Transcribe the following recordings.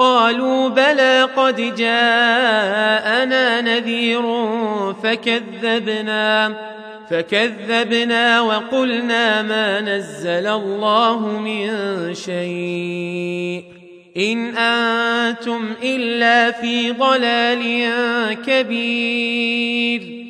قالوا بلى قد جاءنا نذير فكذبنا فكذبنا وقلنا ما نزل الله من شيء. إن أنتم إلا في ضلال كبير.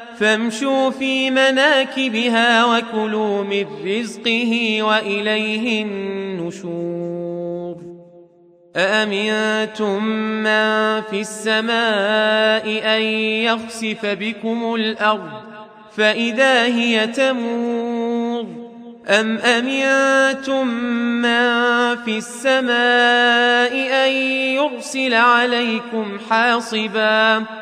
فامشوا في مناكبها وكلوا من رزقه وإليه النشور. أأمنتم من في السماء أن يخسف بكم الأرض فإذا هي تمور؟ أم أمنتم من في السماء أن يرسل عليكم حاصباً؟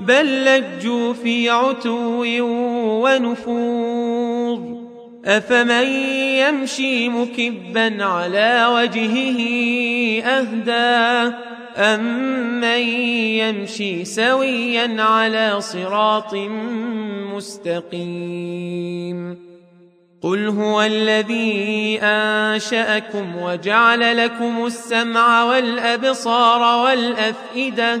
بل لجوا في عتو ونفور أفمن يمشي مكبا على وجهه أهدى؟ امن يمشي سويا على صراط مستقيم؟ قل هو الذي أنشأكم وجعل لكم السمع والأبصار والأفئدة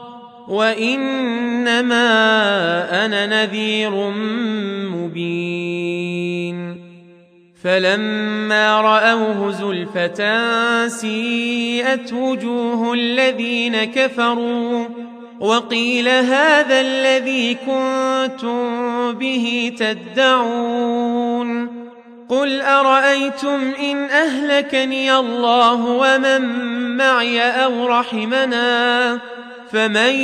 وإنما أنا نذير مبين. فلما رأوه زلفة سيئت وجوه الذين كفروا وقيل هذا الذي كنتم به تدعون. قل أرأيتم إن أهلكني الله ومن معي أو رحمنا فمن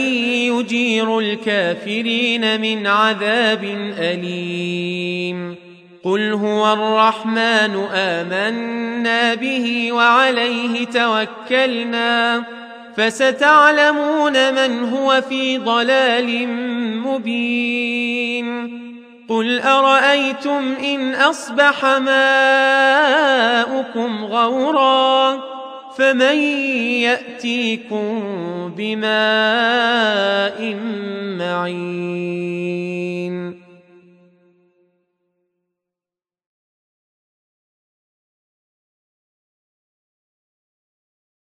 يجير الكافرين من عذاب أليم قل هو الرحمن آمنا به وعليه توكلنا فستعلمون من هو في ضلال مبين قل أرأيتم إن أصبح ماؤكم غورا فمن يأتيكم بماء معين